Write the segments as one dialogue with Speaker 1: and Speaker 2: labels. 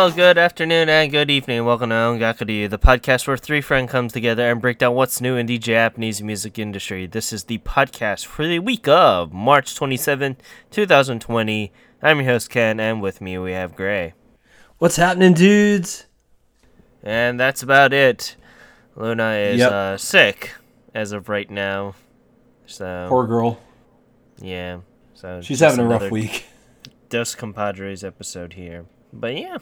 Speaker 1: Hello, good afternoon, and good evening. Welcome to Ongakuryu, the podcast where three friends come together and break down what's new in the Japanese music industry. This is the podcast for the week of March 27, 2020. I'm your host, Ken, and with me we have Gray.
Speaker 2: What's happening, dudes?
Speaker 1: And that's about it. Luna is
Speaker 2: Yep.
Speaker 1: uh, sick as of right now. So,
Speaker 2: Poor girl.
Speaker 1: yeah. So
Speaker 2: She's having a rough week.
Speaker 1: Dos Compadres episode here. But yeah,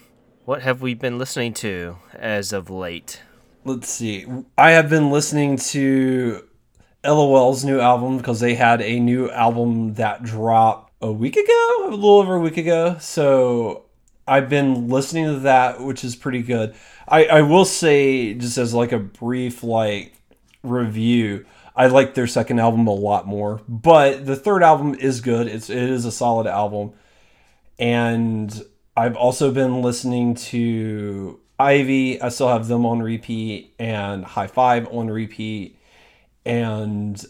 Speaker 1: what have we been listening to as of late?
Speaker 2: Let's see. I have been listening to LOL's new album because they had a new album that dropped a week ago, a little over a week ago. So I've been listening to that, which is pretty good. I, I will say, just as like a brief like review, I like their second album a lot more. But the third album is good. It's it is a solid album. and I've also been listening to Ivy. I still have them on repeat, and High Five on repeat. And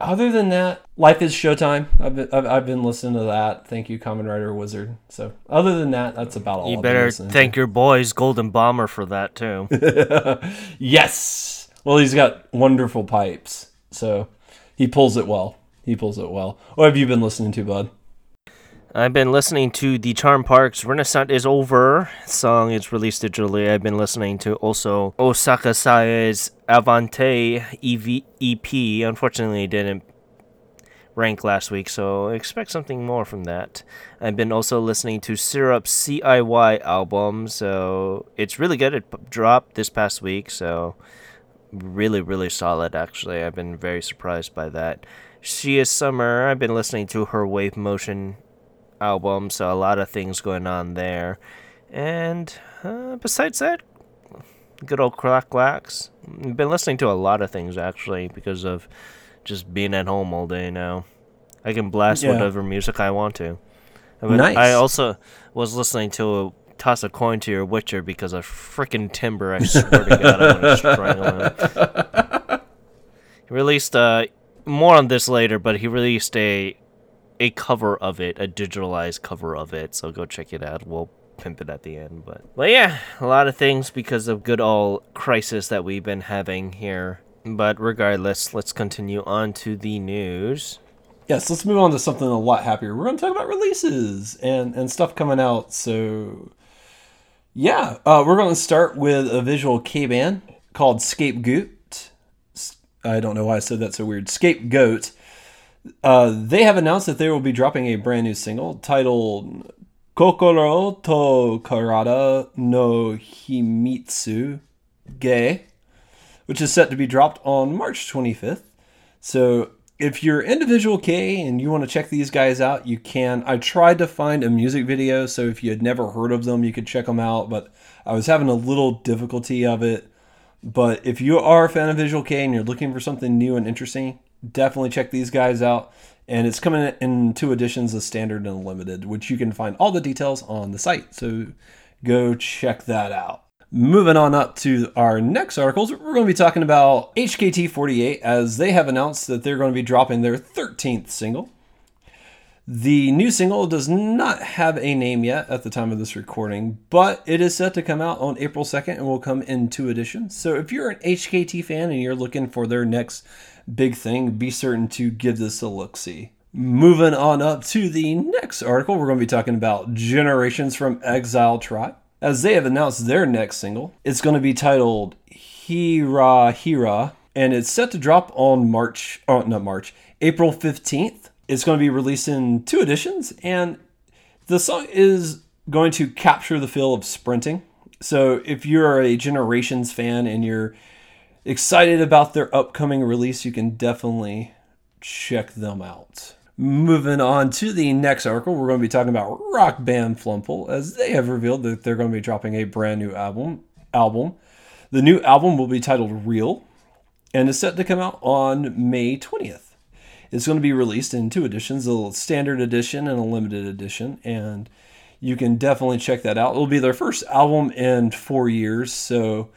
Speaker 2: other than that, Life is Showtime. I've been, I've, I've been listening to that. Thank you, Kamen Rider Wizard. So other than that, that's about all.
Speaker 1: You
Speaker 2: I've been
Speaker 1: better thank your boys, Golden Bomber, for that too.
Speaker 2: yes. Well, he's got wonderful pipes, so he pulls it well. He pulls it well. What have you been listening to, bud?
Speaker 1: I've been listening to the Charm Parks Renaissance is Over song. It's released digitally. I've been listening to also Osaka Sae's Avante EV EP. Unfortunately, it didn't rank last week, so expect something more from that. I've been also listening to Syrup's CIY album, so it's really good. It dropped this past week, so really, really solid, actually. I've been very surprised by that. She is Summer. I've been listening to her Wave Motion album, so a lot of things going on there. And uh, besides that, good old Crack Wax. I've been listening to a lot of things actually because of just being at home all day now. I can blast
Speaker 2: Yeah.
Speaker 1: whatever music I want to. I mean,
Speaker 2: Nice.
Speaker 1: I also was listening to Toss a Coin to Your Witcher because of freaking Timber. I swear to God, I want to strangle him. He released uh, more on this later, but he released a a cover of it, a digitalized cover of it. So go check it out. We'll pimp it at the end, but but yeah, a lot of things because of good old crisis that we've been having here. But regardless, let's continue on to the news.
Speaker 2: Yes, let's move on to something a lot happier. We're going to talk about releases and, and stuff coming out. So, yeah, uh, we're going to start with a visual K band called Scapegoat. I don't know why I said that so weird. Scapegoat. Uh, they have announced that they will be dropping a brand new single titled Kokoro to Karada no Himitsu Ge, which is set to be dropped on March 25th. So if you're individual K and you want to check these guys out, you can. I tried to find a music video, so if you had never heard of them, you could check them out, but I was having a little difficulty of it. But if you are a fan of Visual K and you're looking for something new and interesting, definitely check these guys out. And it's coming in two editions, a standard and limited, which you can find all the details on the site. So go check that out. Moving on up to our next articles, we're going to be talking about HKT48 as they have announced that they're going to be dropping their 13th single. The new single does not have a name yet at the time of this recording, but it is set to come out on April 2nd and will come in two editions. So if you're an HKT fan and you're looking for their next big thing, be certain to give this a look see. Moving on up to the next article, we're going to be talking about Generations from Exile Tribe. As they have announced their next single, it's going to be titled Hira Hira, and it's set to drop on March, oh, not March, April 15th. It's going to be released in two editions, and the song is going to capture the feel of sprinting. So if you're a Generations fan and you're excited about their upcoming release, you can definitely check them out. Moving on to the next article, we're going to be talking about rock band Flumpool as they have revealed that they're going to be dropping a brand new album. Album. The new album will be titled Real and is set to come out on May 20th. It's going to be released in two editions, a standard edition and a limited edition, and you can definitely check that out. It'll be their first album in four years, so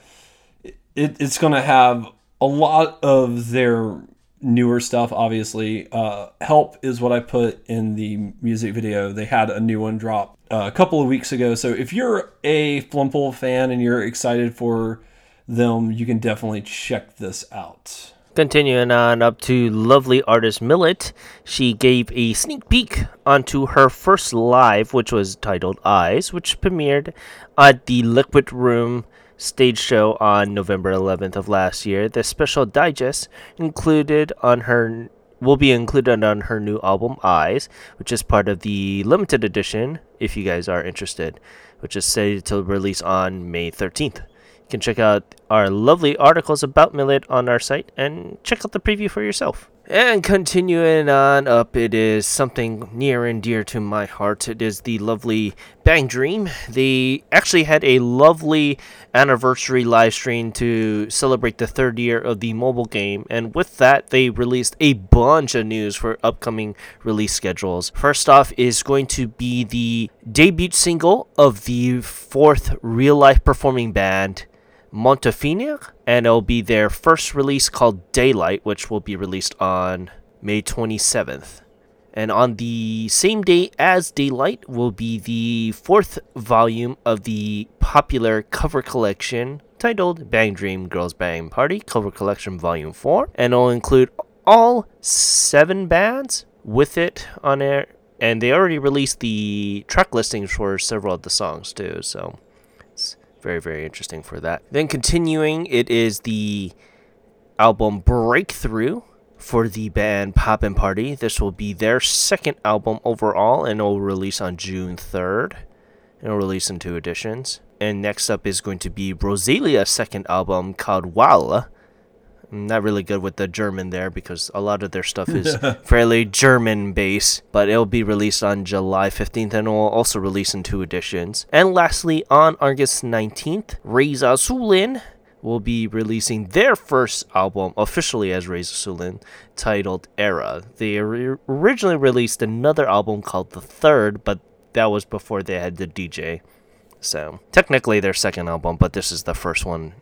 Speaker 2: it, it's going to have a lot of their newer stuff, obviously. Uh, Help is what I put in the music video. They had a new one drop uh, a couple of weeks ago. So if you're a Flumpool fan and you're excited for them, you can definitely check this out.
Speaker 1: Continuing on up to lovely artist milet, she gave a sneak peek onto her first live, which was titled Eyes, which premiered at the Liquid Room stage show on November 11th of last year. The special digest included on her will be included on her new album Eyes, which is part of the limited edition if you guys are interested, which is slated to release on May 13th You can check out our lovely articles about milet on our site and check out the preview for yourself. And continuing on up, it is something near and dear to my heart. It is the lovely Bang Dream. They actually had a lovely anniversary live stream to celebrate the third year of the mobile game, and with that, they released a bunch of news for upcoming release schedules. First off, is going to be the debut single of the fourth real life performing band Morfonica, and it'll be their first release called Daylight, which will be released on May 27th. And on the same day as Daylight will be the fourth volume of the popular cover collection titled Bang Dream Girls Band Party Cover Collection Volume 4. And it'll include all seven bands with it on air. And they already released the track listings for several of the songs too, so very, very interesting for that. Then continuing, it is the album Breakthrough for the band Poppin' Party. This will be their second album overall and will release on June 3rd. It'll release in two editions. And next up is going to be Roselia's second album called Walla not really good with the German there because a lot of their stuff is fairly German based, but it'll be released on July 15th and will also release in two editions. And lastly, on August 19th, RAISE A SUILEN will be releasing their first album officially as RAISE A SUILEN titled Era. They originally released another album called The Third, but that was before they had the DJ. So, technically their second album, but this is the first one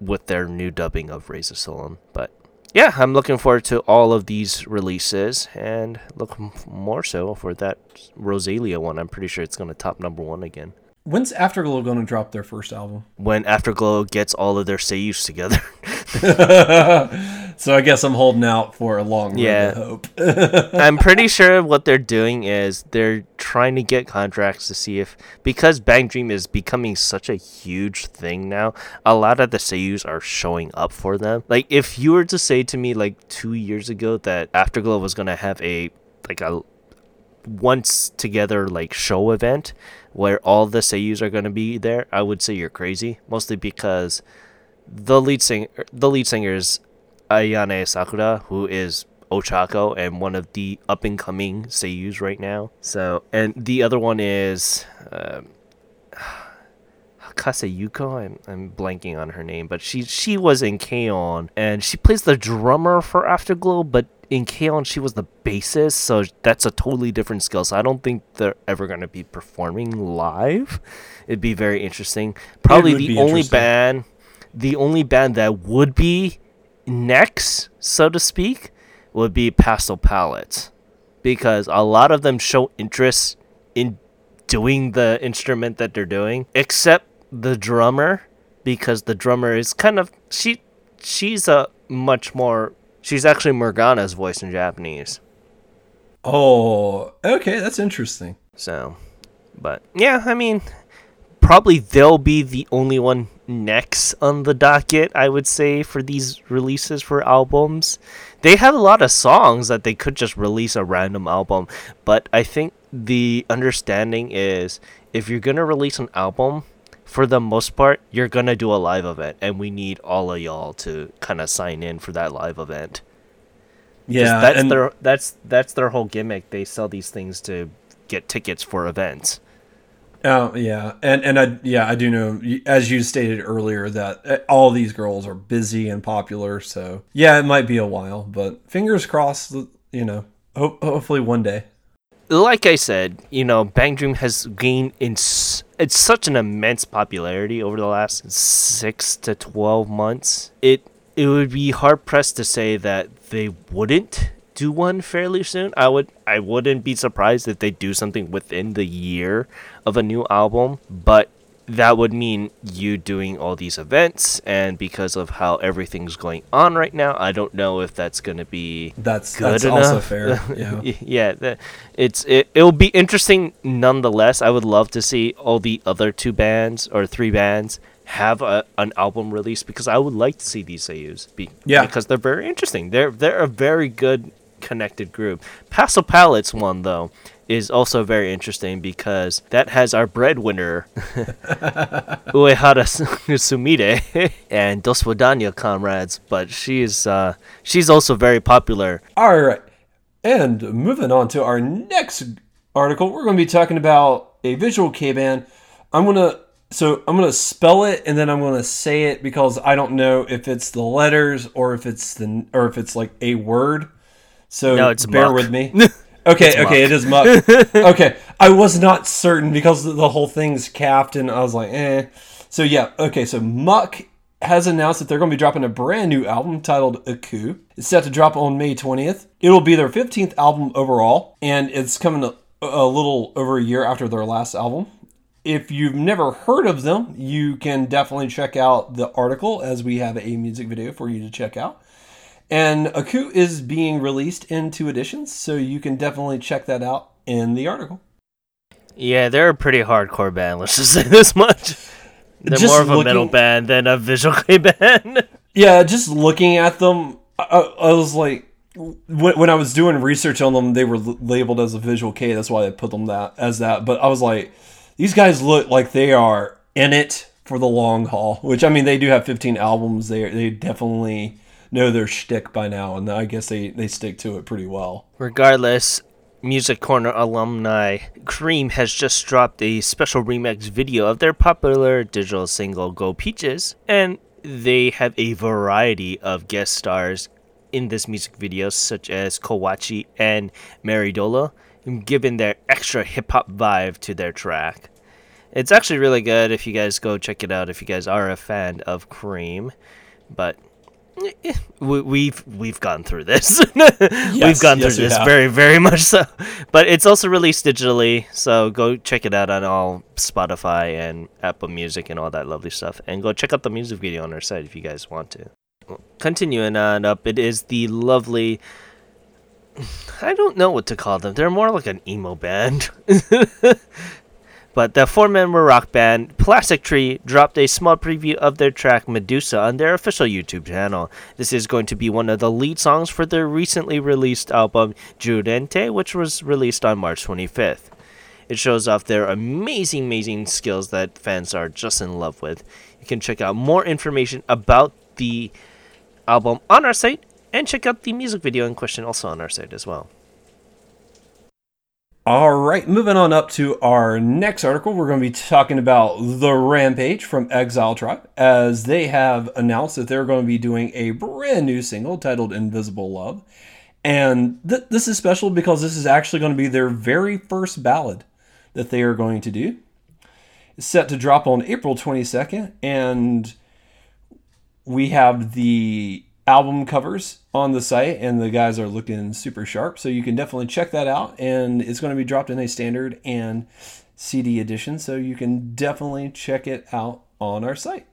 Speaker 1: with their new dubbing of RAISE A SUILEN. But yeah, I'm looking forward to all of these releases and look more so for that Roselia one. I'm pretty sure it's going to top number one again.
Speaker 2: When's Afterglow going to drop their first album?
Speaker 1: When Afterglow gets all of their seiyus together.
Speaker 2: so I guess I'm holding out for a long yeah. hope.
Speaker 1: I'm pretty sure what they're doing is they're trying to get contracts to see if because Bang Dream is becoming such a huge thing now, a lot of the seiyus are showing up for them. Like if you were to say to me like two years ago that Afterglow was gonna have a like a once together like show event where all the seiyus are going to be there, I would say you're crazy. Mostly because the lead singer, the lead singer is Ayane Sakura, who is Ochako and one of the up and coming seiyus right now. So, and the other one is. Um, Kaseyuko, I'm, I'm blanking on her name, but she she was in K-On! and she plays the drummer for Afterglow, but in K-On! she was the bassist, so that's a totally different skill. So I don't think they're ever going to be performing live. It'd be very interesting. Probably the only band, the only band that would be next, so to speak, would be Pastel Palettes, because a lot of them show interest in doing the instrument that they're doing, except the drummer, because the drummer is kind of she she's a much more She's actually Morgana's voice in Japanese.
Speaker 2: Oh, okay, that's interesting.
Speaker 1: So, but yeah, I mean, probably they'll be the only one next on the docket, I would say, for these releases for albums. They have a lot of songs that they could just release a random album, but I think the understanding is if you're going to release an album, for the most part, you're gonna do a live event, and we need all of y'all to kind of sign in for that live event. Yeah, that's and their that's that's their whole gimmick. They sell these things to get tickets for events.
Speaker 2: Oh yeah, and and I yeah I do know as you stated earlier that eh, all these girls are busy and popular. So yeah, it might be a while, but fingers crossed. You know, ho- hopefully one day
Speaker 1: like I said, you know, Bang Dream has gained in s- it's such an immense popularity over the last six to twelve months. It it would be hard pressed to say that they wouldn't do one fairly soon. I would I wouldn't be surprised if they do something within the year of a new album, but that would mean you doing all these events and because of how everything's going on right now i don't know if that's going to be
Speaker 2: that's
Speaker 1: good
Speaker 2: that's
Speaker 1: enough.
Speaker 2: also fair. Yeah.
Speaker 1: yeah that- it's it, it'll be interesting nonetheless i would love to see all the other two bands or three bands have a, an album release because i would like to see these Seiyus be
Speaker 2: Yeah.
Speaker 1: because they're very interesting they're they're a very good connected group paso one though is also very interesting because that has our breadwinner Uehara Sumire and Dos Wadanya comrades, but she's uh, she's also very popular.
Speaker 2: All right. And moving on to our next article, we're going to be talking about a visual K band. I'm going to so I'm going to spell it and then I'm going to say it because I don't know if it's the letters or if it's the or if it's like a word. So
Speaker 1: No, it's
Speaker 2: bear
Speaker 1: muck.
Speaker 2: with me. Okay, okay, it is MUCC. okay, I was not certain because the whole thing's capped, and I was like, eh. So yeah, okay. So MUCC has announced that they're going to be dropping a brand new album titled Aku. It's set to drop on May 20th. It'll be their 15th album overall, and it's coming a, a little over a year after their last album. If you've never heard of them, you can definitely check out the article as we have a music video for you to check out. And Aku is being released in two editions, so you can definitely check that out in the article.
Speaker 1: Yeah, they're a pretty hardcore band. Let's just say this much. They're
Speaker 2: Just
Speaker 1: more of a metal band than a visual K band.
Speaker 2: Yeah, just looking at them, I, I was like, when, when I was doing research on them, they were l- labeled as a visual K. That's why I put them that as that. But I was like, these guys look like they are in it for the long haul. Which I mean, they do have 15 albums. They they definitely know their shtick by now, and I guess they they stick to it pretty well.
Speaker 1: Regardless, Music Corner alumni Cream has just dropped a special remix video of their popular digital single Go Peaches, and they have a variety of guest stars in this music video, such as Kowachi and Maridola, giving their extra hip hop vibe to their track. It's actually really good if you guys go check it out if you guys are a fan of Cream, but we, we've we've gone through this. we've gone
Speaker 2: yes,
Speaker 1: through
Speaker 2: we
Speaker 1: this
Speaker 2: have.
Speaker 1: very very much so. But it's also released digitally, so go check it out on all Spotify and Apple Music and all that lovely stuff. And go check out the music video on our site if you guys want to. Continuing on up, it is the lovely. I don't know what to call them. They're more like an emo band. But the four member rock band Plastic Tree dropped a small preview of their track Medusa on their official YouTube channel. This is going to be one of the lead songs for their recently released album Jurente, which was released on March 25th. It shows off their amazing, amazing skills that fans are just in love with. You can check out more information about the album on our site and check out the music video in question also on our site as well.
Speaker 2: All right, moving on up to our next article, we're going to be talking about The Rampage from Exile Tribe, as they have announced that they're going to be doing a brand new single titled Invisible Love. And th- this is special because this is actually going to be their very first ballad that they are going to do. It's set to drop on April 22nd, and we have the album covers on the site and the guys are looking super sharp. So you can definitely check that out and it's going to be dropped in a standard and cd edition so you can definitely check it out on our site.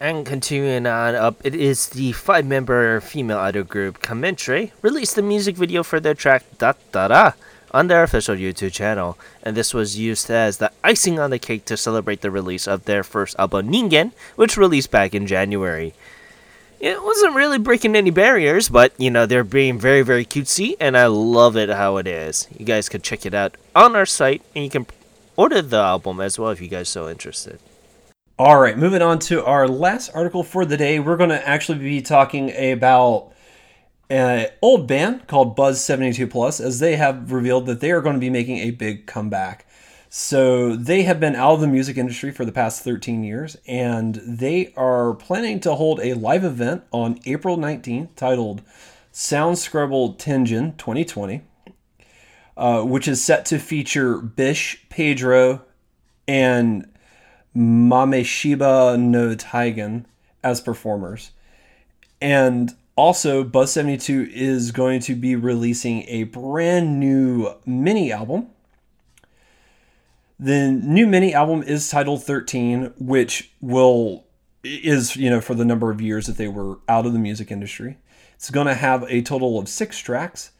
Speaker 1: And continuing on up, it is the five member female idol group Kamentre released the music video for their track Da Da Da on their official YouTube channel. And this was used as the icing on the cake to celebrate the release of their first album Ningen, which released back in January. It wasn't really breaking any barriers, but you know, they're being very, very cutesy, and I love it how it is. You guys can check it out on our site, and you can order the album as well if you guys so interested.
Speaker 2: all right moving on to our last article for the day we're going to actually be talking about an old band called buzz 72 plus as they have revealed that they are going to be making a big comeback so they have been out of the music industry for the past 13 years and they are planning to hold a live event on april 19th titled sound scrabble tenjin 2020 uh, which is set to feature bish pedro and Mameshiba no Taigen as performers. And also, Buzz 72 is going to be releasing a brand new mini album. The new mini album is titled 13, which will is, you know, for the number of years that they were out of the music industry. It's going to have a total of 6 tracks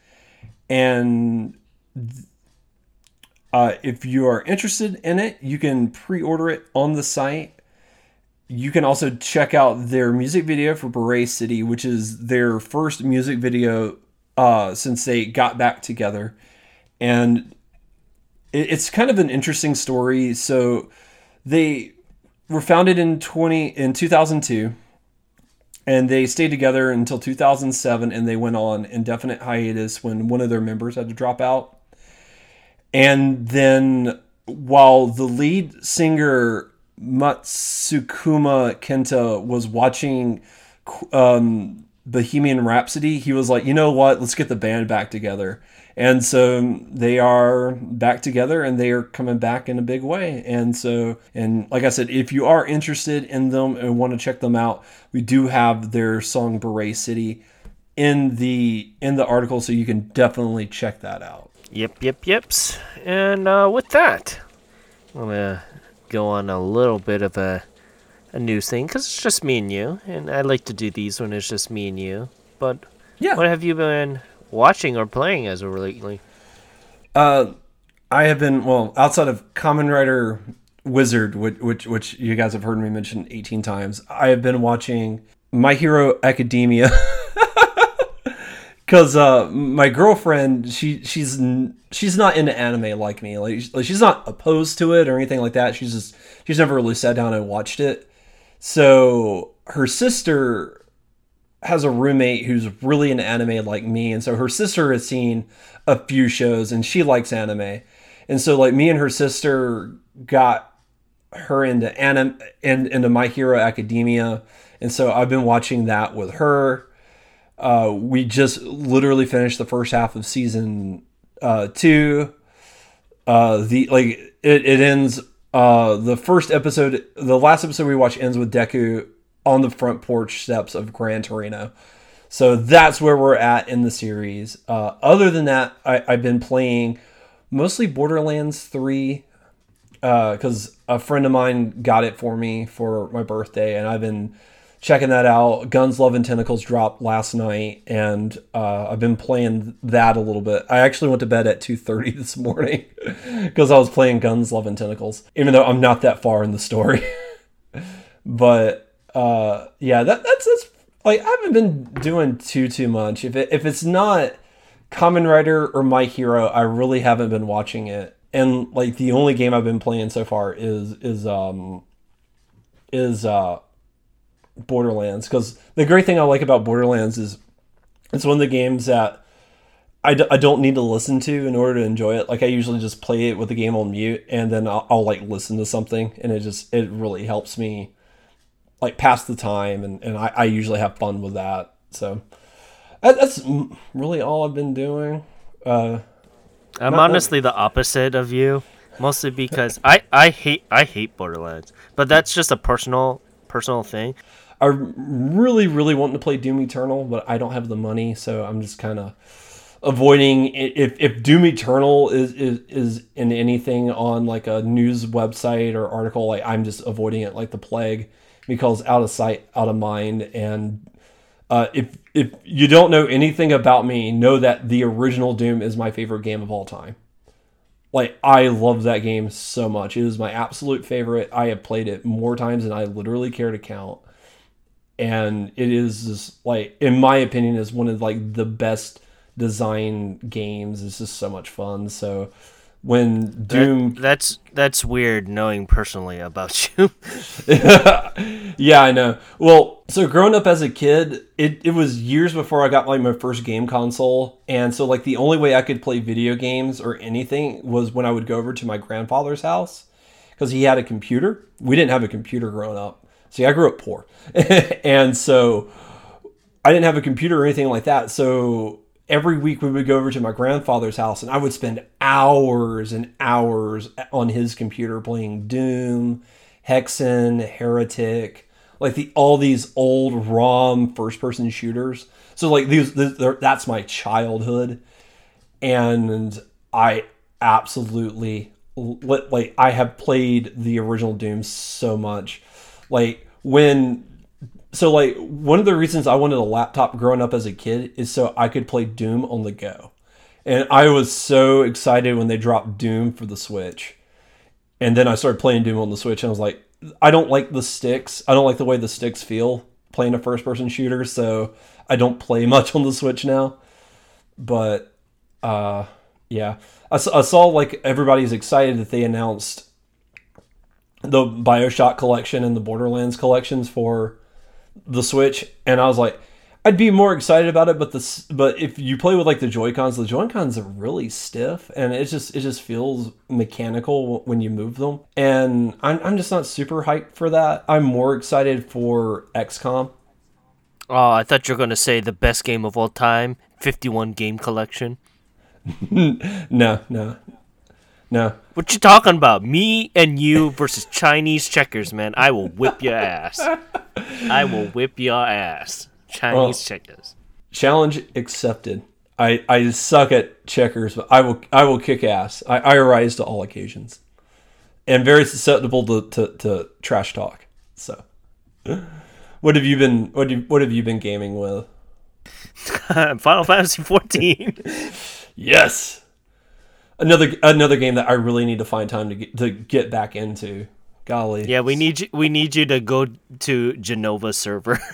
Speaker 2: and uh, if you are interested in it, you can pre-order it on the site you can also check out their music video for Beret City, which is their first music video uh, since they got back together. And it's kind of an interesting story. So they were founded in 20 in 2002 and they stayed together until 2007 and they went on indefinite hiatus when one of their members had to drop out. And then while the lead singer Matsukuma Kenta was watching um, Bohemian Rhapsody, he was like, you know what, let's get the band back together. And so they are back together and they are coming back in a big way. And so, and like I said, if you are interested in them and want to check them out, we do have their song Beret City in the in the article so you can definitely check that out.
Speaker 1: Yep, yep, yeps. And uh, with that, I'm gonna go on a little bit of a a news thing because it's just me and you, and I like to do these when it's just me and you. But yeah, what have you been watching or playing as of lately?
Speaker 2: Uh, I have been well outside of Kamen Rider Wizard, which, which which you guys have heard me mention eighteen times. I have been watching My Hero Academia. because uh, my girlfriend she she's she's not into anime like me. Like, like she's not opposed to it or anything like that. She's just she's never really sat down and watched it. So her sister has a roommate who's really into anime like me and so her sister has seen a few shows and she likes anime. And so like me and her sister got her into anime and into my hero academia. And so i've been watching that with her uh, we just literally finished the first half of season uh, two. Uh, the like it, it ends. Uh, the first episode, the last episode we watched ends with Deku on the front porch steps of Gran Torino. So that's where we're at in the series. Uh, other than that, I, I've been playing mostly Borderlands 3 because uh, a friend of mine got it for me for my birthday, and I've been checking that out. Guns, Love, and Tentacles dropped last night, and uh, I've been playing that a little bit. I actually went to bed at 2.30 this morning because I was playing Guns, Love, and Tentacles, even though I'm not that far in the story. but uh, yeah, that, that's, that's like, I haven't been doing too, too much. If, it, if it's not Kamen Rider or My Hero, I really haven't been watching it. And like the only game I've been playing so far is is um is uh Borderlands because the great thing I like about Borderlands is it's one of the games that I d- I don't need to listen to in order to enjoy it. Like I usually just play it with the game on mute and then I'll, I'll like listen to something and it just it really helps me like pass the time and, and I, I usually have fun with that. So that's really all I've been doing. Uh,
Speaker 1: I'm honestly the opposite of you, mostly because I, I hate I hate Borderlands, but that's just a personal personal thing.
Speaker 2: I really, really want to play Doom Eternal, but I don't have the money, so I'm just kind of avoiding if, if Doom Eternal is, is is in anything on like a news website or article, like I'm just avoiding it like the plague because out of sight, out of mind. And uh, if if you don't know anything about me, know that the original Doom is my favorite game of all time. Like I love that game so much. It is my absolute favorite. I have played it more times than I literally care to count and it is just like in my opinion is one of like the best design games. It's just so much fun. So when doom
Speaker 1: that, that's that's weird knowing personally about you.
Speaker 2: Yeah i know. Well so growing up as a kid it, it was years before i got like my first game console. And so like the only way i could play video games or anything was when i would go over to my grandfather's house because he had a computer. We didn't have a computer growing up See, I grew up poor. and so I didn't have a computer or anything like that. So every week we would go over to my grandfather's house and I would spend hours and hours on his computer playing Doom, Hexen, Heretic, like the all these old ROM first person shooters. So like these, these that's my childhood, and I absolutely like I have played the original Doom so much. Like when so like one of the reasons I wanted a laptop growing up as a kid is so I could play Doom on the go. And I was so excited when they dropped Doom for the Switch. And then I started playing Doom on the Switch and I was like, I don't like the sticks. I don't like the way the sticks feel playing a first person shooter, so I don't play much on the Switch now. But uh yeah. I, I saw like everybody's excited that they announced the BioShock collection and the Borderlands collections for the Switch and I was like I'd be more excited about it, but the but if you play with like the Joy Cons, the Joy Cons are really stiff, and it just it just feels mechanical when you move them. And I'm I'm just not super hyped for that. I'm more excited for XCOM.
Speaker 1: Oh, I thought you were gonna say the best game of all time, 51 game collection.
Speaker 2: no, no, no.
Speaker 1: What you talking about? Me and you versus Chinese checkers, man. I will whip your ass. I will whip your ass. Chinese well, checkers.
Speaker 2: Challenge accepted. I, I suck at checkers, but I will I will kick ass. I, I rise to all occasions, and very susceptible to, to, to trash talk. So, what have you been what have, what have you been gaming with?
Speaker 1: Final Fantasy 14.
Speaker 2: yes, another another game that I really need to find time to get to get back into. Golly.
Speaker 1: Yeah, we need you. We need you to go to Genova server.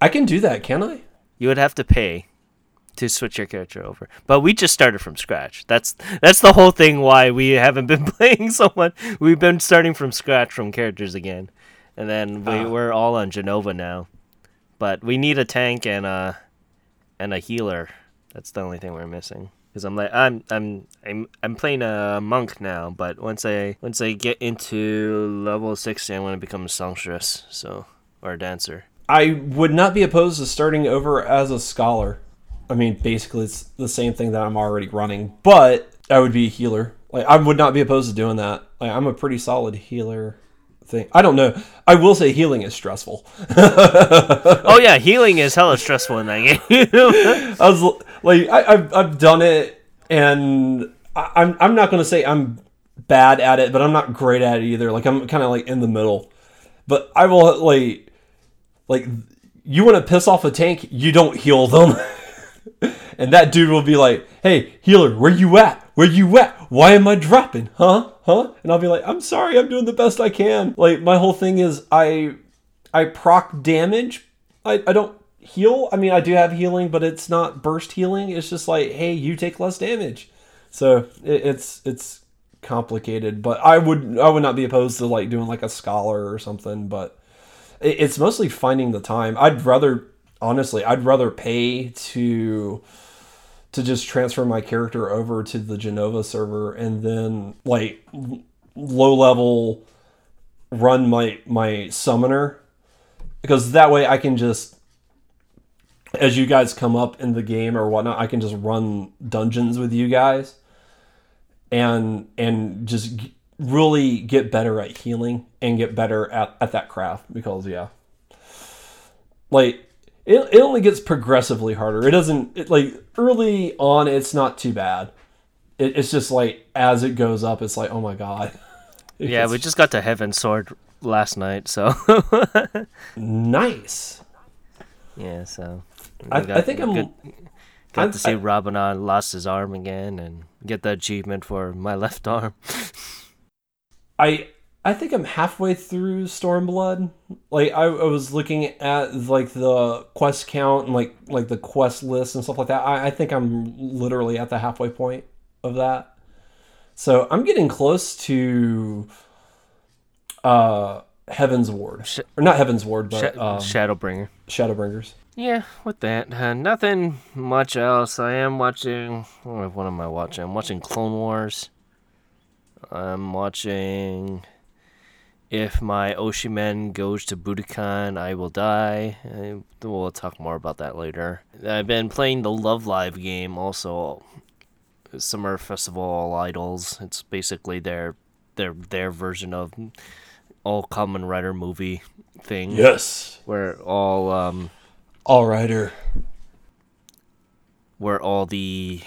Speaker 2: I can do that, can I?
Speaker 1: You would have to pay to switch your character over. But we just started from scratch. That's that's the whole thing why we haven't been playing so much. We've been starting from scratch from characters again. And then we, uh. we're all on Genova now. But we need a tank and a and a healer. That's the only thing we're missing because I'm like I'm I'm I'm I'm playing a monk now, but once I once I get into level sixty, I want to become a songstress, so or a dancer.
Speaker 2: I would not be opposed to starting over as a scholar. I mean, basically, it's the same thing that I'm already running, but I would be a healer. Like I would not be opposed to doing that. Like I'm a pretty solid healer thing. I don't know. I will say healing is stressful.
Speaker 1: oh yeah, healing is hella stressful in that game.
Speaker 2: I was like, I, have I've done it, and I, I'm I'm not gonna say I'm bad at it, but I'm not great at it either. Like I'm kind of like in the middle. But I will like like you want to piss off a tank, you don't heal them. and that dude will be like, "Hey, healer, where you at? Where you at? Why am I dropping? Huh? Huh?" And I'll be like, "I'm sorry, I'm doing the best I can." Like my whole thing is I I proc damage. I I don't heal. I mean, I do have healing, but it's not burst healing. It's just like, "Hey, you take less damage." So it, it's it's complicated, but I would I would not be opposed to like doing like a scholar or something, but it's mostly finding the time. I'd rather honestly, I'd rather pay to to just transfer my character over to the Genova server and then like low level run my my summoner because that way I can just as you guys come up in the game or whatnot, I can just run dungeons with you guys and and just really get better at healing and get better at, at that craft because yeah. Like it, it only gets progressively harder. It doesn't it, like early on it's not too bad. It, it's just like as it goes up it's like oh my god.
Speaker 1: Yeah gets... we just got to Heavensward last night so.
Speaker 2: Nice.
Speaker 1: Yeah so
Speaker 2: I, got, I, think i'm good,
Speaker 1: got I'm, to see I, Rabbanon lost his arm again and get the achievement for my left arm
Speaker 2: I I think I'm halfway through Stormblood. Like I, I, was looking at like the quest count and like like the quest list and stuff like that. I, I think I'm literally at the halfway point of that. So I'm getting close to uh Heavensward. Sh- or not Heavensward, but Sh- um,
Speaker 1: Shadowbringer.
Speaker 2: Shadowbringers.
Speaker 1: Yeah, with that, uh, nothing much else. I am watching. What am I watching? I'm watching Clone Wars. I'm watching. If my Oshimen goes to Budokan, I will die. We'll talk more about that later. I've been playing the Love Live game also. Summer Festival All Idols. It's basically their their their version of all Kamen Rider movie thing.
Speaker 2: Yes.
Speaker 1: Where all um
Speaker 2: All righter.
Speaker 1: where all the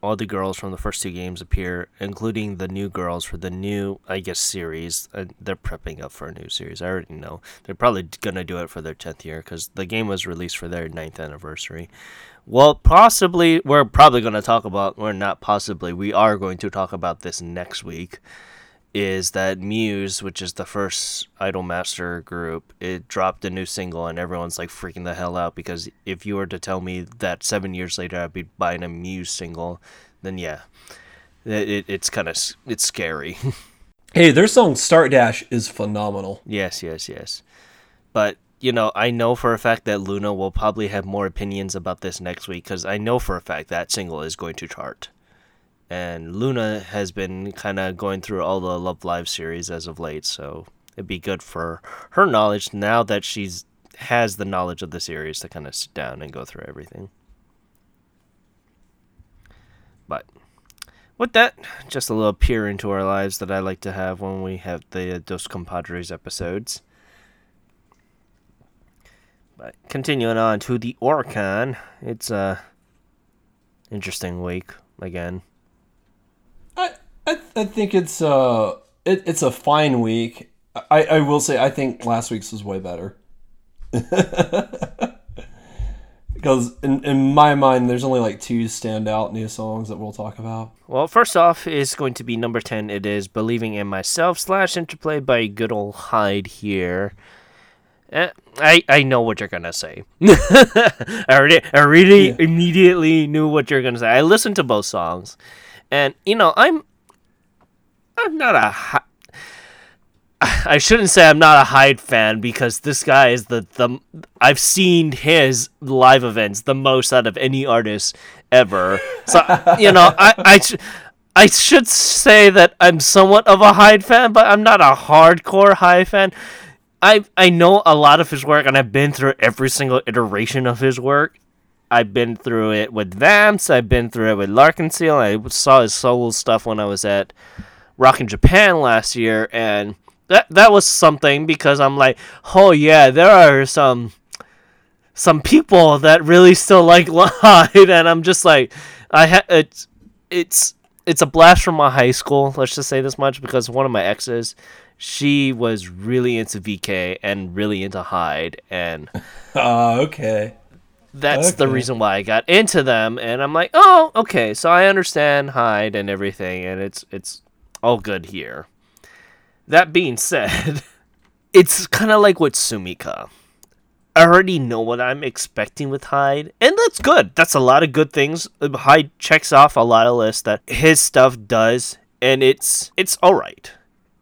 Speaker 1: all the girls from the first two games appear, including the new girls for the new, I guess, series. Uh, they're prepping up for a new series. I already know they're probably gonna do it for their tenth year because the game was released for their ninth anniversary. Well, possibly we're probably gonna talk about, or not possibly, we are going to talk about this next week. Is that Muse, which is the first Idolmaster group, it dropped a new single and everyone's like freaking the hell out because if you were to tell me that seven years later I'd be buying a Muse single, then yeah, it, it, it's kind of it's scary.
Speaker 2: Hey, their song Start Dash is phenomenal.
Speaker 1: yes, yes, yes. But you know, I know for a fact that Luna will probably have more opinions about this next week because I know for a fact that single is going to chart. And Luna has been kind of going through all the Love Live series as of late, so it'd be good for her knowledge now that she's has the knowledge of the series to kind of sit down and go through everything. But with that, just a little peer into our lives that I like to have when we have the Dos Compadres episodes. But continuing on to the Oricon, it's a interesting week again.
Speaker 2: I I, I think it's uh it, it's a fine week. I, I will say I think last week's was way better. because in, in my mind there's only like two standout new songs that we'll talk about.
Speaker 1: Well, first off is going to be number 10. It is Believing in Myself slash Interplay by good old Hyde here. Eh, I, I know what you're going to say. I already, I really
Speaker 2: Yeah.
Speaker 1: immediately knew what you're going to say. I listened to both songs. And, you know, I'm I'm not a Hy- I shouldn't say I'm not a Hyde fan because this guy is the the I've seen his live events the most out of any artist ever. So you know, I I, sh- I should say that I'm somewhat of a Hyde fan, but I'm not a hardcore Hyde fan. I I know a lot of his work, and I've been through every single iteration of his work. I've been through it with Vamps. I've been through it with L'Arc-en-Ciel. I saw his solo stuff when I was at Rock in Japan last year, and that that was something because I'm like, oh yeah, there are some some people that really still like Hyde, and I'm just like, I ha- it's it's it's a blast from my high school. Let's just say this much because one of my exes, she was really into VK and really into Hyde, and
Speaker 2: Uh, okay.
Speaker 1: that's the reason why I got into them. And I'm like, oh, okay, so I understand Hyde and everything, and it's it's all good here. That being said, it's kind of like with Sumika. I already know what I'm expecting with Hyde, and that's good. That's a lot of good things. Hyde checks off a lot of lists that his stuff does, and it's it's all right.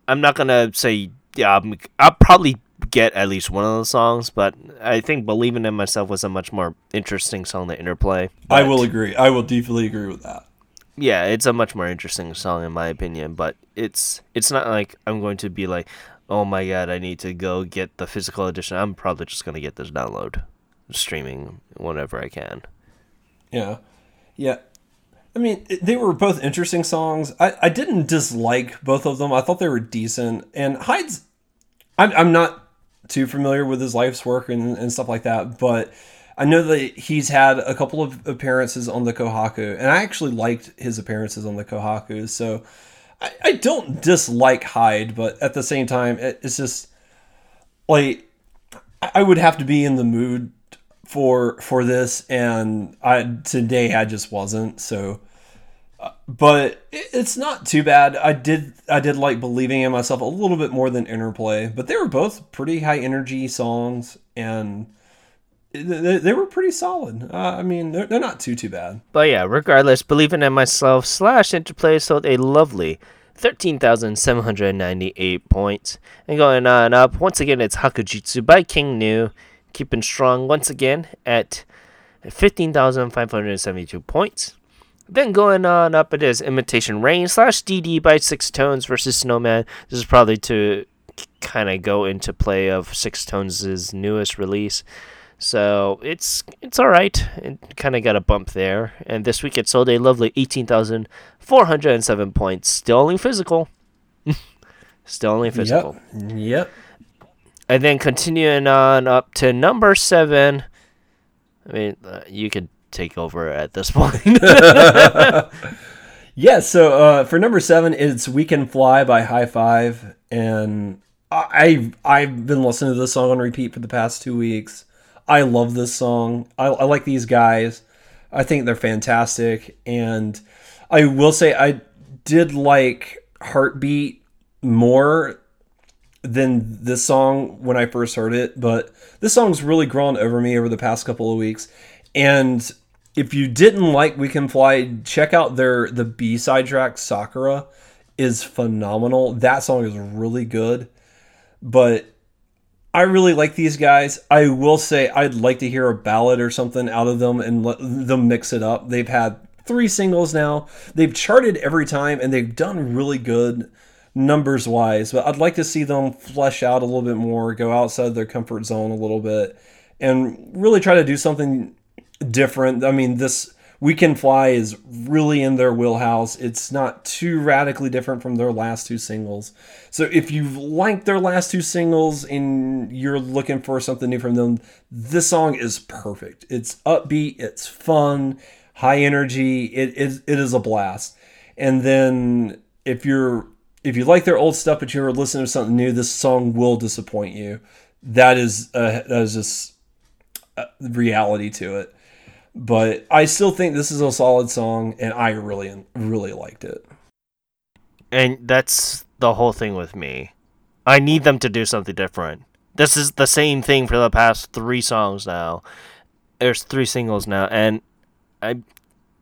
Speaker 1: I'm not gonna say yeah. I'm, I'll probably get at least one of the songs, but I think "Believing in Myself" was a much more interesting song than interplay.
Speaker 2: I will agree. I will deeply agree with that.
Speaker 1: Yeah, it's a much more interesting song in my opinion, but it's it's not like I'm going to be like, "Oh my god, I need to go get the physical edition." I'm probably just going to get this download streaming whenever I can.
Speaker 2: Yeah. Yeah. I mean, they were both interesting songs. I, I didn't dislike both of them. I thought they were decent. And Hyde's, I'm, I'm not too familiar with his life's work and, and stuff like that, but I know that he's had a couple of appearances on the Kohaku, and I actually liked his appearances on the Kohaku. So I, I don't dislike Hyde, but at the same time, it, it's just like I would have to be in the mood for for this and I today I just wasn't so uh, but it- it's not too bad. I did I did like believing in myself a little bit more than interplay, but they were both pretty high energy songs and they, they were pretty solid. Uh, I mean, they're, they're not too too bad.
Speaker 1: But yeah, regardless, believing in myself slash interplay sold a lovely 13,798 points. And going on up, once again, it's Hakujitsu by King Gnu, keeping strong once again at 15,572 points. Then going on up, it is Imitation Rain slash DD by SixTONES versus Snow Man. This is probably to kind of go into play of SixTONES' newest release. So it's it's all right. It kind of got a bump there, and this week it sold a lovely eighteen thousand four hundred and seven points, still only physical. Still only physical.
Speaker 2: Yep. Yep.
Speaker 1: And then continuing on up to number seven. I mean, uh, you could take over at this point.
Speaker 2: yeah. So uh, for number seven, it's "We Can Fly" by High Five, and I I've been listening to this song on repeat for the past two weeks. I love this song. I, I like these guys. I think they're fantastic, and I will say I did like Heartbeat more than this song when I first heard it, but this song's really grown over me over the past couple of weeks. And if you didn't like We Can Fly, check out their the B side track Sakura is phenomenal. That song is really good. But I really like these guys. I will say I'd like to hear a ballad or something out of them and let them mix it up. They've had three singles now. They've charted every time and they've done really good numbers wise, but I'd like to see them flesh out a little bit more, go outside their comfort zone a little bit, and really try to do something different. I mean, this We Can Fly is really in their wheelhouse. It's not too radically different from their last two singles. So if you've liked their last two singles and you're looking for something new from them, this song is perfect. It's upbeat, it's fun, high energy. It is it is a blast. And then if you're if you like their old stuff but you're listening to something new, this song will disappoint you. That is uh, that is just reality to it. But I still think this is a solid song, and I really really liked it.
Speaker 1: And that's the whole thing with me. I need them to do something different. This is the same thing for the past three songs now. There's three singles now, and I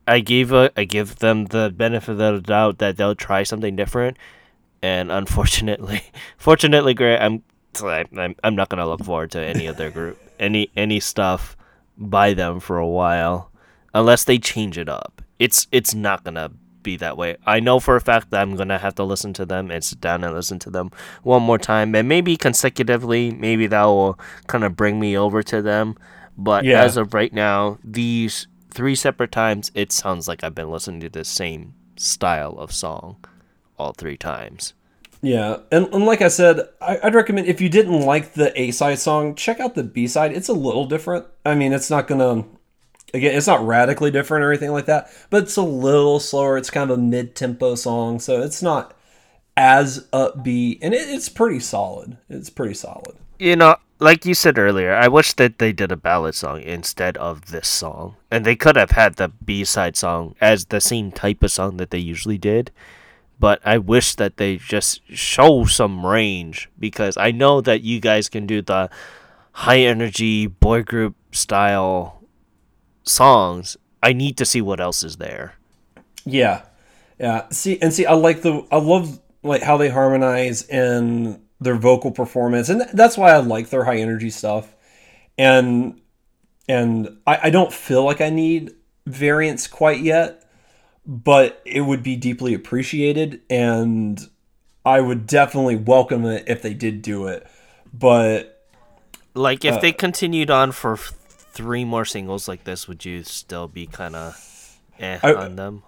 Speaker 1: I gave a I give them the benefit of the doubt that they'll try something different and unfortunately, fortunately, Grant, I'm I'm I'm not gonna look forward to any of their group, any any stuff by them for a while, unless they change it up. It's it's not gonna be that way. I know for a fact that I'm gonna have to listen to them and sit down and listen to them one more time, and maybe consecutively. Maybe that will kind of bring me over to them. But yeah. as of right now, these three separate times, it sounds like I've been listening to the same style of song all three times.
Speaker 2: Yeah, and, and like I said, I, would recommend if you didn't like the A side song, check out the B side. It's a little different. I mean, it's not gonna again, it's not radically different or anything like that, but it's a little slower. It's kind of a mid tempo song, so it's not as upbeat, and it, it's pretty solid. It's pretty solid.
Speaker 1: You know, like you said earlier, I wish that they did a ballad song instead of this song, and they could have had the B side song as the same type of song that they usually did but I wish that they just show some range because I know that you guys can do the high energy boy group style songs. I need to see what else is there.
Speaker 2: Yeah. Yeah. See and see I like the I love like how they harmonize and their vocal performance and that's why I like their high energy stuff. And and I, I don't feel like I need variants quite yet but it would be deeply appreciated and I would definitely welcome it if they did do it. But
Speaker 1: like if uh, they continued on for three more singles like this, would you still be kind of eh I, on them?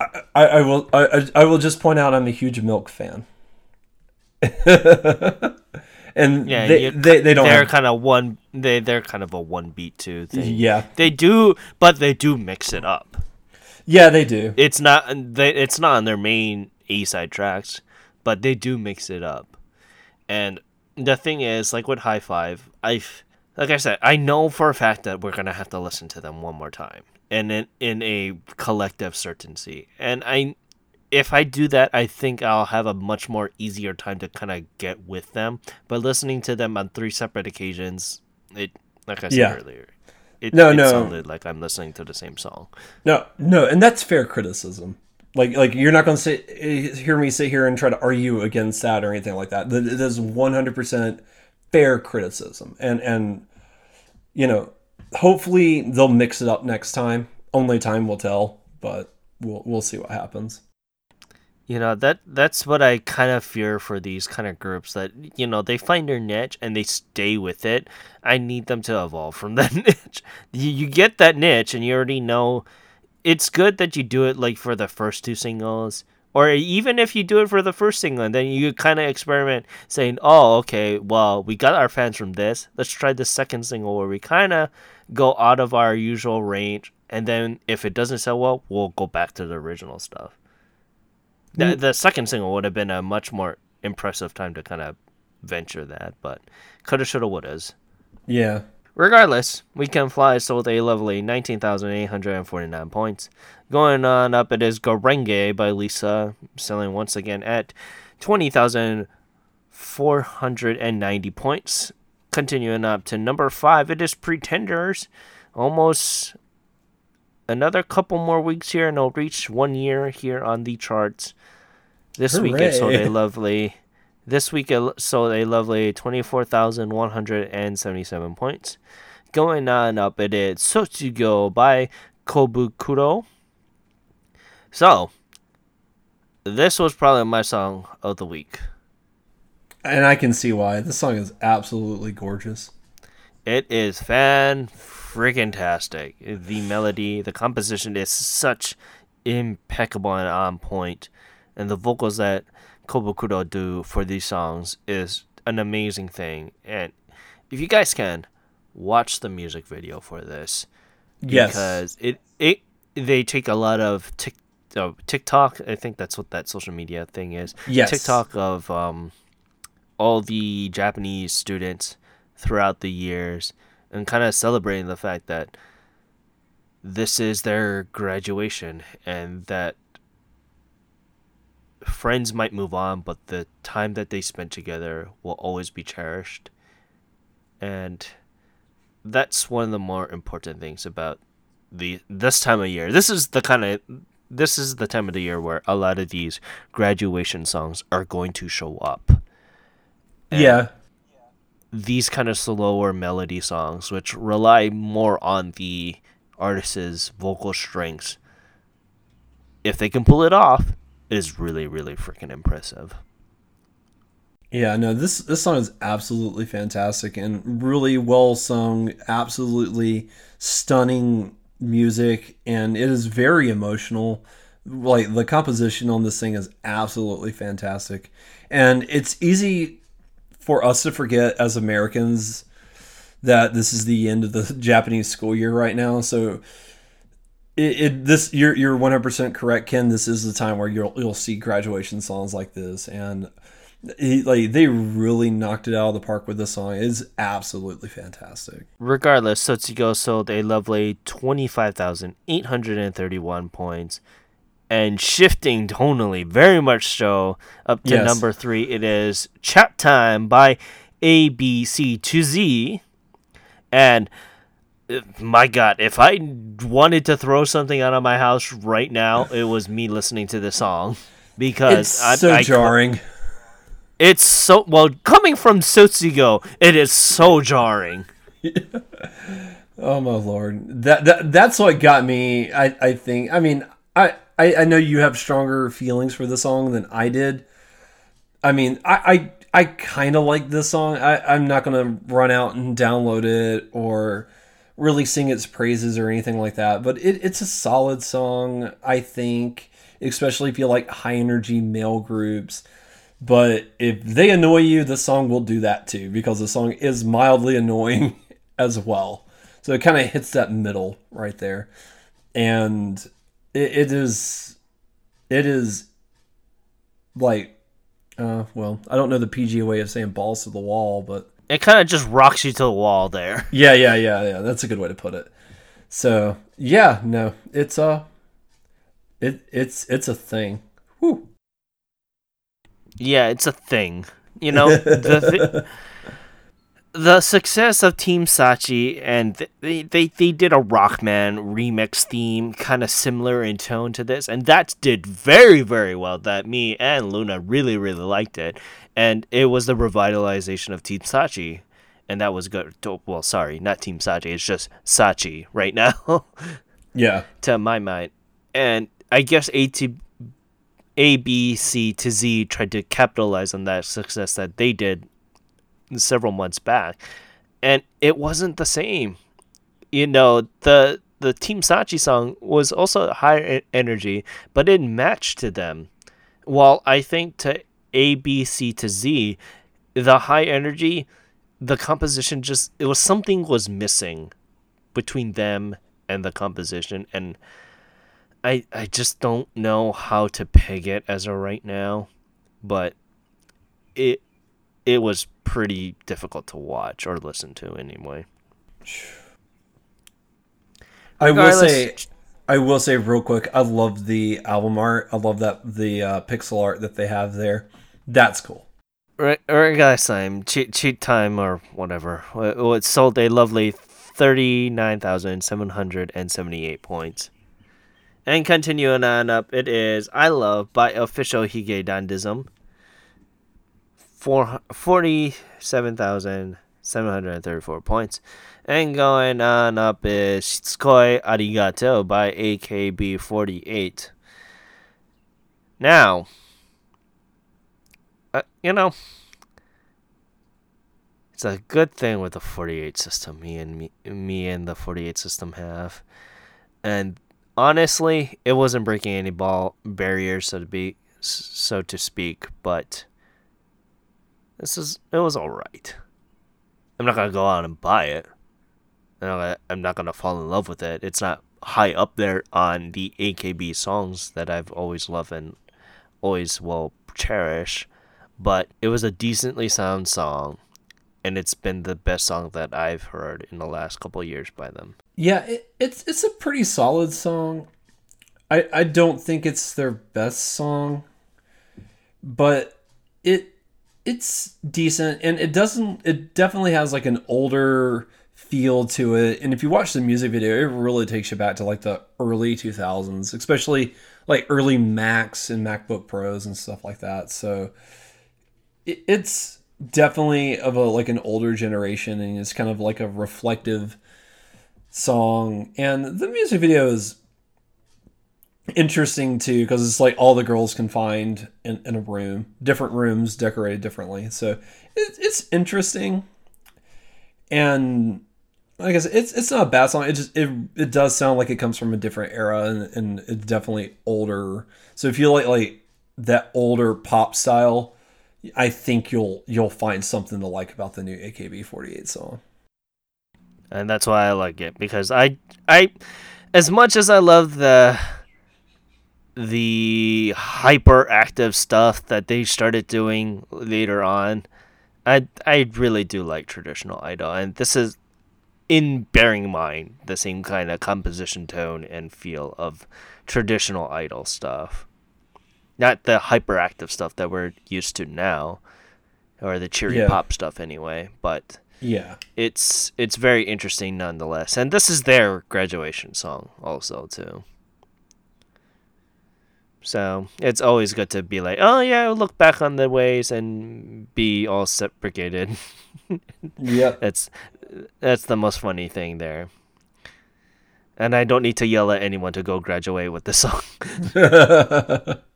Speaker 2: I, I, will I, I will just point out I'm a huge Milk fan. and yeah, they, they, they don't.
Speaker 1: They're
Speaker 2: have...
Speaker 1: kind of one. They they're kind of a one beat too thing.
Speaker 2: Yeah,
Speaker 1: they do, but they do mix it up.
Speaker 2: Yeah, they do.
Speaker 1: It's not they, it's not on their main A side tracks, but they do mix it up. And the thing is, like with High Five, I've like I said, I know for a fact that we're gonna have to listen to them one more time, and in in a collective certainty. And I, if I do that, I think I'll have a much more easier time to kind of get with them. But listening to them on three separate occasions, it like I said yeah. earlier, it, no, it no. sounded like I'm listening to the same song.
Speaker 2: No, no, and that's fair criticism. Like, like you're not going to sit hear me sit here and try to argue against that or anything like that. It is 100 percent fair criticism, and and you know, hopefully they'll mix it up next time. Only time will tell, but we'll we'll see what happens.
Speaker 1: You know that that's what I kind of fear for these kind of groups that you know they find their niche and they stay with it. I need them to evolve from that niche. You, you get that niche and you already know it's good that you do it like for the first two singles, or even if you do it for the first single, and then you kind of experiment saying, "Oh, okay, well, we got our fans from this. Let's try the second single where we kind of go out of our usual range, and then if it doesn't sell well, we'll go back to the original stuff." The,
Speaker 2: Mm.
Speaker 1: the second single would have been a much more impressive time to kind of venture that, but coulda, shoulda, wouldas.
Speaker 2: Yeah.
Speaker 1: Regardless, We Can Fly sold a lovely 19,849 points. Going on up, it is Gurenge by Lisa, selling once again at 20,490 points. Continuing up to number five, it is Pretenders. Almost another couple more weeks here, and it'll reach one year here on the charts. This week it sold a lovely. This week it sold a lovely 24,177 points. Going on up, it is Sotsugyo by Kobukuro. So, this was probably my song of the week.
Speaker 2: And I can see why. This song is absolutely gorgeous.
Speaker 1: It is fan freaking tastic. The melody, the composition is such impeccable and on point, and the vocals that Kobukuro do for these songs is an amazing thing. And if you guys can, watch the music video for this
Speaker 2: Yes.
Speaker 1: because it it they take a lot of tick, uh, TikTok. I think that's what that social media thing is.
Speaker 2: Yes.
Speaker 1: TikTok of um, all the Japanese students throughout the years and kind of celebrating the fact that this is their graduation and that friends might move on, but the time that they spent together will always be cherished. And that's one of the more important things about the this time of year. This is the kind of this is the time of the year where a lot of these graduation songs are going to show up. And
Speaker 2: yeah.
Speaker 1: These kind of slower melody songs, which rely more on the artist's vocal strengths, if they can pull it off, is really, really freaking impressive.
Speaker 2: Yeah, no, this this song is absolutely fantastic and really well sung, absolutely stunning music, and it is very emotional. Like the composition on this thing is absolutely fantastic. And it's easy for us to forget as Americans that this is the end of the Japanese school year right now. So it, it this you're you're 100% correct Ken this is the time where you'll you'll see graduation songs like this and he, like they really knocked it out of the park with this song it's absolutely fantastic
Speaker 1: Regardless, Sotsugyo sold a lovely 25,831 points. And shifting tonally, very much so, up to
Speaker 2: Yes.
Speaker 1: number three, it is Chat Time by ABC to Z. And my God, if I wanted to throw something out of my house right now, it was me listening to this song. Because
Speaker 2: it's
Speaker 1: I,
Speaker 2: so
Speaker 1: I
Speaker 2: jarring
Speaker 1: It's so, well, coming from Sotsugyo, it is so jarring.
Speaker 2: oh my lord that, that that's what got me i i think i mean I, I i know you have stronger feelings for the song than i did i mean i i, I kind of like this song i i'm not gonna run out and download it or really sing its praises or anything like that but it, it's a solid song i think especially if you like high energy male groups. But if they annoy you the song will do that too because the song is mildly annoying as well. So it kind of hits that middle right there. And it, it is it is like uh well i don't know the pg way of saying balls to the wall but
Speaker 1: It kind of just rocks you to the wall there.
Speaker 2: yeah yeah yeah yeah that's a good way to put it so yeah no it's a, it it's it's a thing Whew.
Speaker 1: Yeah, it's a thing. You know, the thi- the success of Team Shachi and they, they they did a Rockman remix theme kind of similar in tone to this and that did very very well that me and Luna really really liked it and it was the revitalization of Team Shachi and that was good. Well sorry not Team Shachi it's just Shachi right now.
Speaker 2: Yeah.
Speaker 1: To my mind. And I guess A to A, B, C to Z tried to capitalize on that success that they did several months back, and it wasn't the same. You know, the the Team Shachi song was also higher energy, but it matched to them. while I think to A, B, C to Z, the high energy, the composition just it was something was missing between them and the composition and I I just don't know how to peg it as of right now, but it it was pretty difficult to watch or listen to anyway.
Speaker 2: I will say, I will say real quick. I love the album art. I love that the uh, pixel art that they have there. That's cool.
Speaker 1: Guys, time cheat cheat time or whatever. Well, it sold a lovely thirty nine thousand seven hundred and seventy eight points. And continuing on up, it is I Love by Official Hige Dandism. Four forty seven thousand seven hundred and thirty four points. And going on up is Shitsukoi Arigato by AKB forty eight. Now uh, you know, it's a good thing with the 48 system. Me and me, me and the 48 system have, and honestly, it wasn't breaking any ball barriers, so to be, so to speak. But this is it was all right. I'm not gonna go out and buy it. I'm not gonna, I'm not gonna fall in love with it. It's not high up there on the AKB songs that I've always loved and always will cherish but it was a decently sound song and it's been the best song that I've heard in the last couple years by them.
Speaker 2: Yeah, it, it's it's a pretty solid song. I I don't think it's their best song, but it it's decent and it doesn't it definitely has like an older feel to it. And if you watch the music video, it really takes you back to like the early 2000s, especially like early Macs and MacBook Pros and stuff like that. So it's definitely of a like an older generation and it's kind of like a reflective song and the music video is interesting too because it's like all the girls confined in, in a room different rooms decorated differently so it, it's interesting and like I said, it's it's not a bad song. It just it it does sound like it comes from a different era and, and it's definitely older. So if you like like that older pop style, I think you'll you'll find something to like about the new AKB48 song.
Speaker 1: And that's why I like it because I I as much as I love the the hyperactive stuff that they started doing later on, I I really do like traditional idol and this is in bearing in mind the same kind of composition tone and feel of traditional idol stuff. Not the hyperactive stuff that we're used to now or the cheery
Speaker 2: Yeah.
Speaker 1: pop stuff anyway, but
Speaker 2: Yeah.
Speaker 1: it's it's very interesting nonetheless. And this is their graduation song also too. So it's always good to be like, oh yeah, look back on the ways and be all separated.
Speaker 2: yeah,
Speaker 1: that's that's the most funny thing there. And I don't need to yell at anyone to go graduate with the song.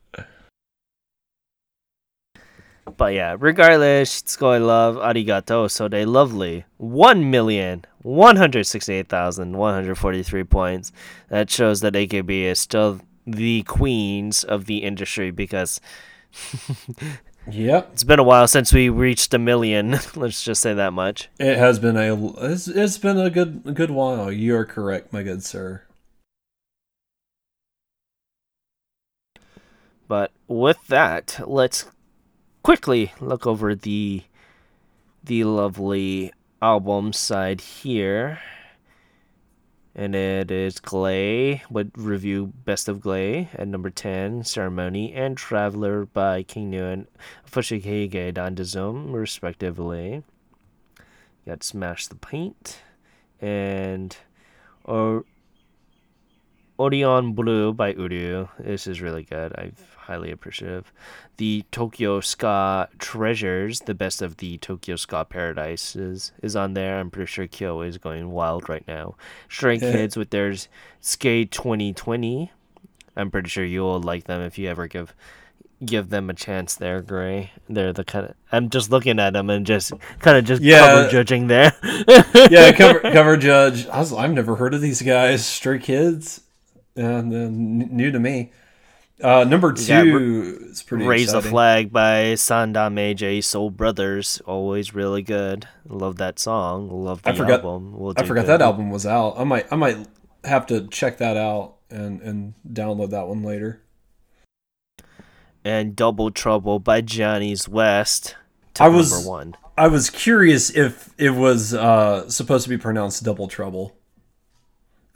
Speaker 1: But yeah, regardless, it's Shitsukoi love arigato, so they lovely. 1,168,143 points. That shows that AKB is still the queens of the industry because
Speaker 2: yep.
Speaker 1: it's been a while since we reached a million. Let's just say that much.
Speaker 2: It has been a it's, it's been a good a good while. You are correct, my good sir.
Speaker 1: But with that, let's quickly look over the the lovely album side here. And it is Glay would review Best of Glay at number 10, Ceremony, and Traveler by King Gnu and Official Hige Dandism, respectively. Got Smash the Paint and or Orion Blue by Uru. This is really good. I'm highly appreciative. The Tokyo Ska Treasures, the best of the Tokyo Ska Paradises, is on there. I'm pretty sure Kyo is going wild right now. Stray. Kids with their Skate 2020. I'm pretty sure you'll like them if you ever give give them a chance there, Gray. They're the kind of I'm just looking at them and just kind of just
Speaker 2: Yeah.
Speaker 1: cover judging there.
Speaker 2: Yeah, cover cover judge. I was, I've never heard of these guys. Stray Kids, uh, new to me. Uh, number two is pretty
Speaker 1: Raise the
Speaker 2: exciting.
Speaker 1: Flag by Sandaime J Soul Brothers. Always really good. Love that song. Love the
Speaker 2: I forgot-
Speaker 1: album. We'll
Speaker 2: I forgot
Speaker 1: good.
Speaker 2: that album was out. I might I might have to check that out and and download that one later.
Speaker 1: And Double Trouble by Johnny's West.
Speaker 2: I was-
Speaker 1: number one.
Speaker 2: I was curious if it was uh, supposed to be pronounced double trouble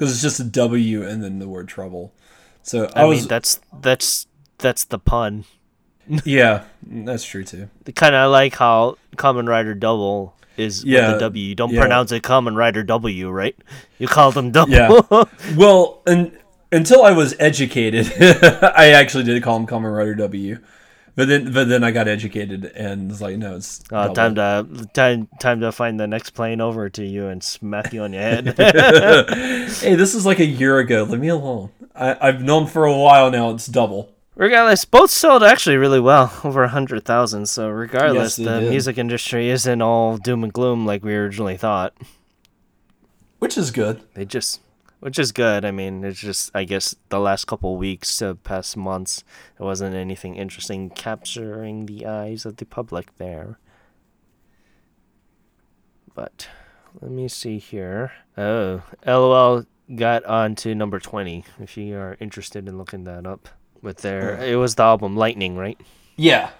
Speaker 2: because it's just a W and then the word trouble. So I,
Speaker 1: I,
Speaker 2: was
Speaker 1: mean, that's that's that's the pun.
Speaker 2: yeah, that's true too.
Speaker 1: Kind of like how Kamen Rider Double is
Speaker 2: Yeah,
Speaker 1: with the W. You don't
Speaker 2: yeah.
Speaker 1: pronounce it Kamen Rider W, right? You call them Double.
Speaker 2: Yeah. Well, and until I was educated, I actually did call him Kamen Rider W. But then, but then I got educated and was like, no, it's
Speaker 1: Uh, time to time time to find the next plane over to you and smack you on your head.
Speaker 2: hey, this is like a year ago. Leave me alone. I, I've known for a while now. It's double.
Speaker 1: regardless, both sold actually really well, over a hundred thousand. So regardless,
Speaker 2: they
Speaker 1: the
Speaker 2: did.
Speaker 1: music industry isn't all doom and gloom like we originally thought.
Speaker 2: Which is good.
Speaker 1: They just, which is good. I mean, it's just I guess the last couple weeks, uh, past months, there wasn't anything interesting capturing the eyes of the public there. But let me see here. Oh, LOL got on to number 20 if you are interested in looking that up. With their, it was the album Lightning, right?
Speaker 2: Yeah.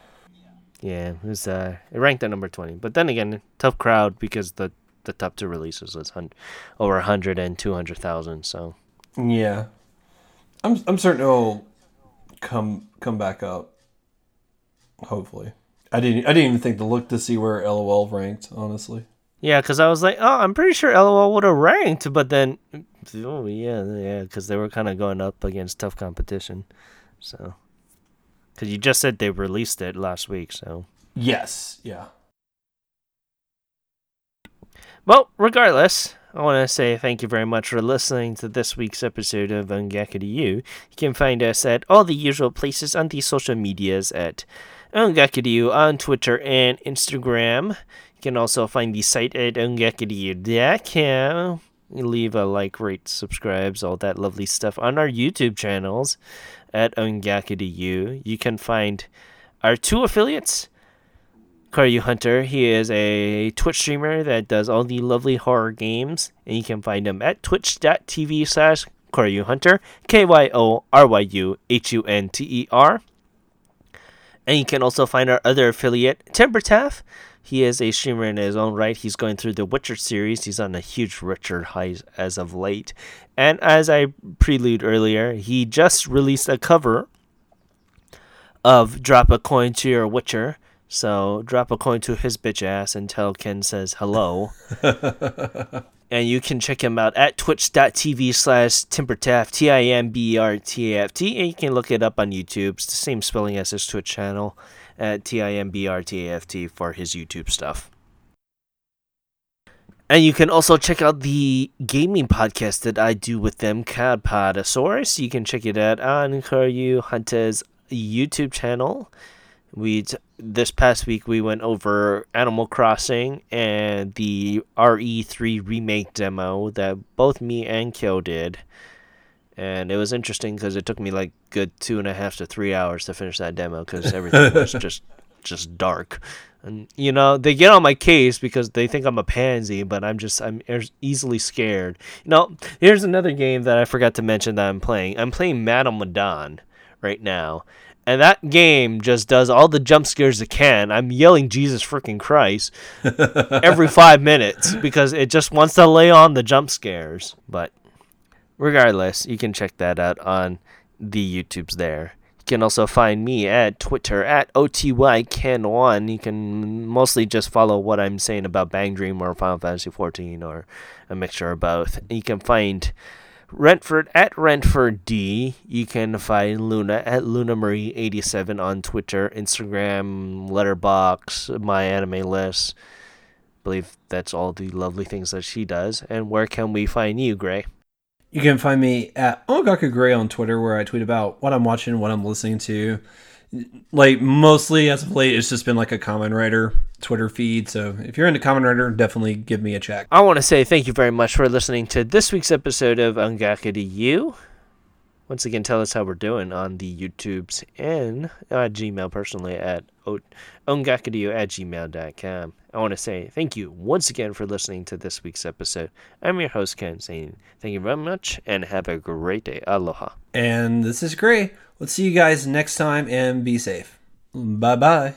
Speaker 1: Yeah, it was. Uh, it ranked at number 20. But then again, tough crowd because the the top two releases was hun- over 100 and 200,000. So
Speaker 2: Yeah. I'm I'm certain it'll come come back up. Hopefully. I didn't I didn't even think to look to see where LOL ranked, honestly.
Speaker 1: Yeah, because I was like, oh, I'm pretty sure LOL would have ranked, but then, oh yeah, yeah, because they were kind of going up against tough competition. So, because you just said they released it last week, so.
Speaker 2: Yes. Yeah.
Speaker 1: Well, regardless, I want to say thank you very much for listening to this week's episode of Ongaku to You. You can find us at all the usual places on the social medias at Ongaku You on Twitter and Instagram. You can also find the site at ongakutoyou.com. You leave a like, rate, subscribes, all that lovely stuff on our YouTube channels at Ongaku You. You can find our two affiliates. Kyoryu Hunter. He is a Twitch streamer that does all the lovely horror games, and you can find him at twitch.tv slash Kyoryu Hunter, K Y O R Y U H U N T E R. And you can also find our other affiliate, Timbertaft. He is a streamer in his own right. He's going through the Witcher series. He's on a huge Witcher high as of late. And as I prelude earlier, he just released a cover of Drop a Coin to Your Witcher. So drop a coin to his bitch ass until Ken says hello. and you can check him out at twitch.tv slash timbertaft, T-I-M-B-E-R-T-A-F-T. And you can look it up on YouTube. It's the same spelling as his Twitch channel at T-I-M-B-R-T-A-F-T for his YouTube stuff. And you can also check out the gaming podcast that I do with them, Cadpodosaurus. You can check it out on Kyoryu Hunter's YouTube channel. We this past week we went over Animal Crossing and the RE3 remake demo that both me and Kyo did, and it was interesting because it took me like good two and a half to three hours to finish that demo because everything was just just dark, and you know they get on my case because they think I'm a pansy, but I'm just I'm easily scared. You know, here's another game that I forgot to mention that I'm playing. I'm playing Madame Madon right now. And that game just does all the jump scares it can. I'm yelling Jesus freaking Christ every five minutes because it just wants to lay on the jump scares. But regardless, you can check that out on the YouTubes there. You can also find me at Twitter at OTYCan1. You can mostly just follow what I'm saying about Bang Dream or Final Fantasy 14 or a mixture of both. You can find Rentford at Rentford D. You can find Luna at Luna Marie 87 on Twitter, Instagram, Letterboxd, my anime list. believe that's all the lovely things that she does. And where can we find you, Gray?
Speaker 2: You can find me at Ongaku Gray on Twitter, where I tweet about what I'm watching, what I'm listening to. Like mostly as of late, it's just been like a Kamen Rider Twitter feed. So if you're into Kamen Rider, definitely give me a check.
Speaker 1: I want to say thank you very much for listening to this week's episode of Ongaku to You. once again, tell us how we're doing on the YouTubes and uh, Gmail personally at ongakudio at gmail.com. I want to say thank you once again for listening to this week's episode. I'm your host, Ken, saying thank you very much and have a great day. Aloha.
Speaker 2: And this is Gray. Let's see you guys next time and be safe. Bye bye.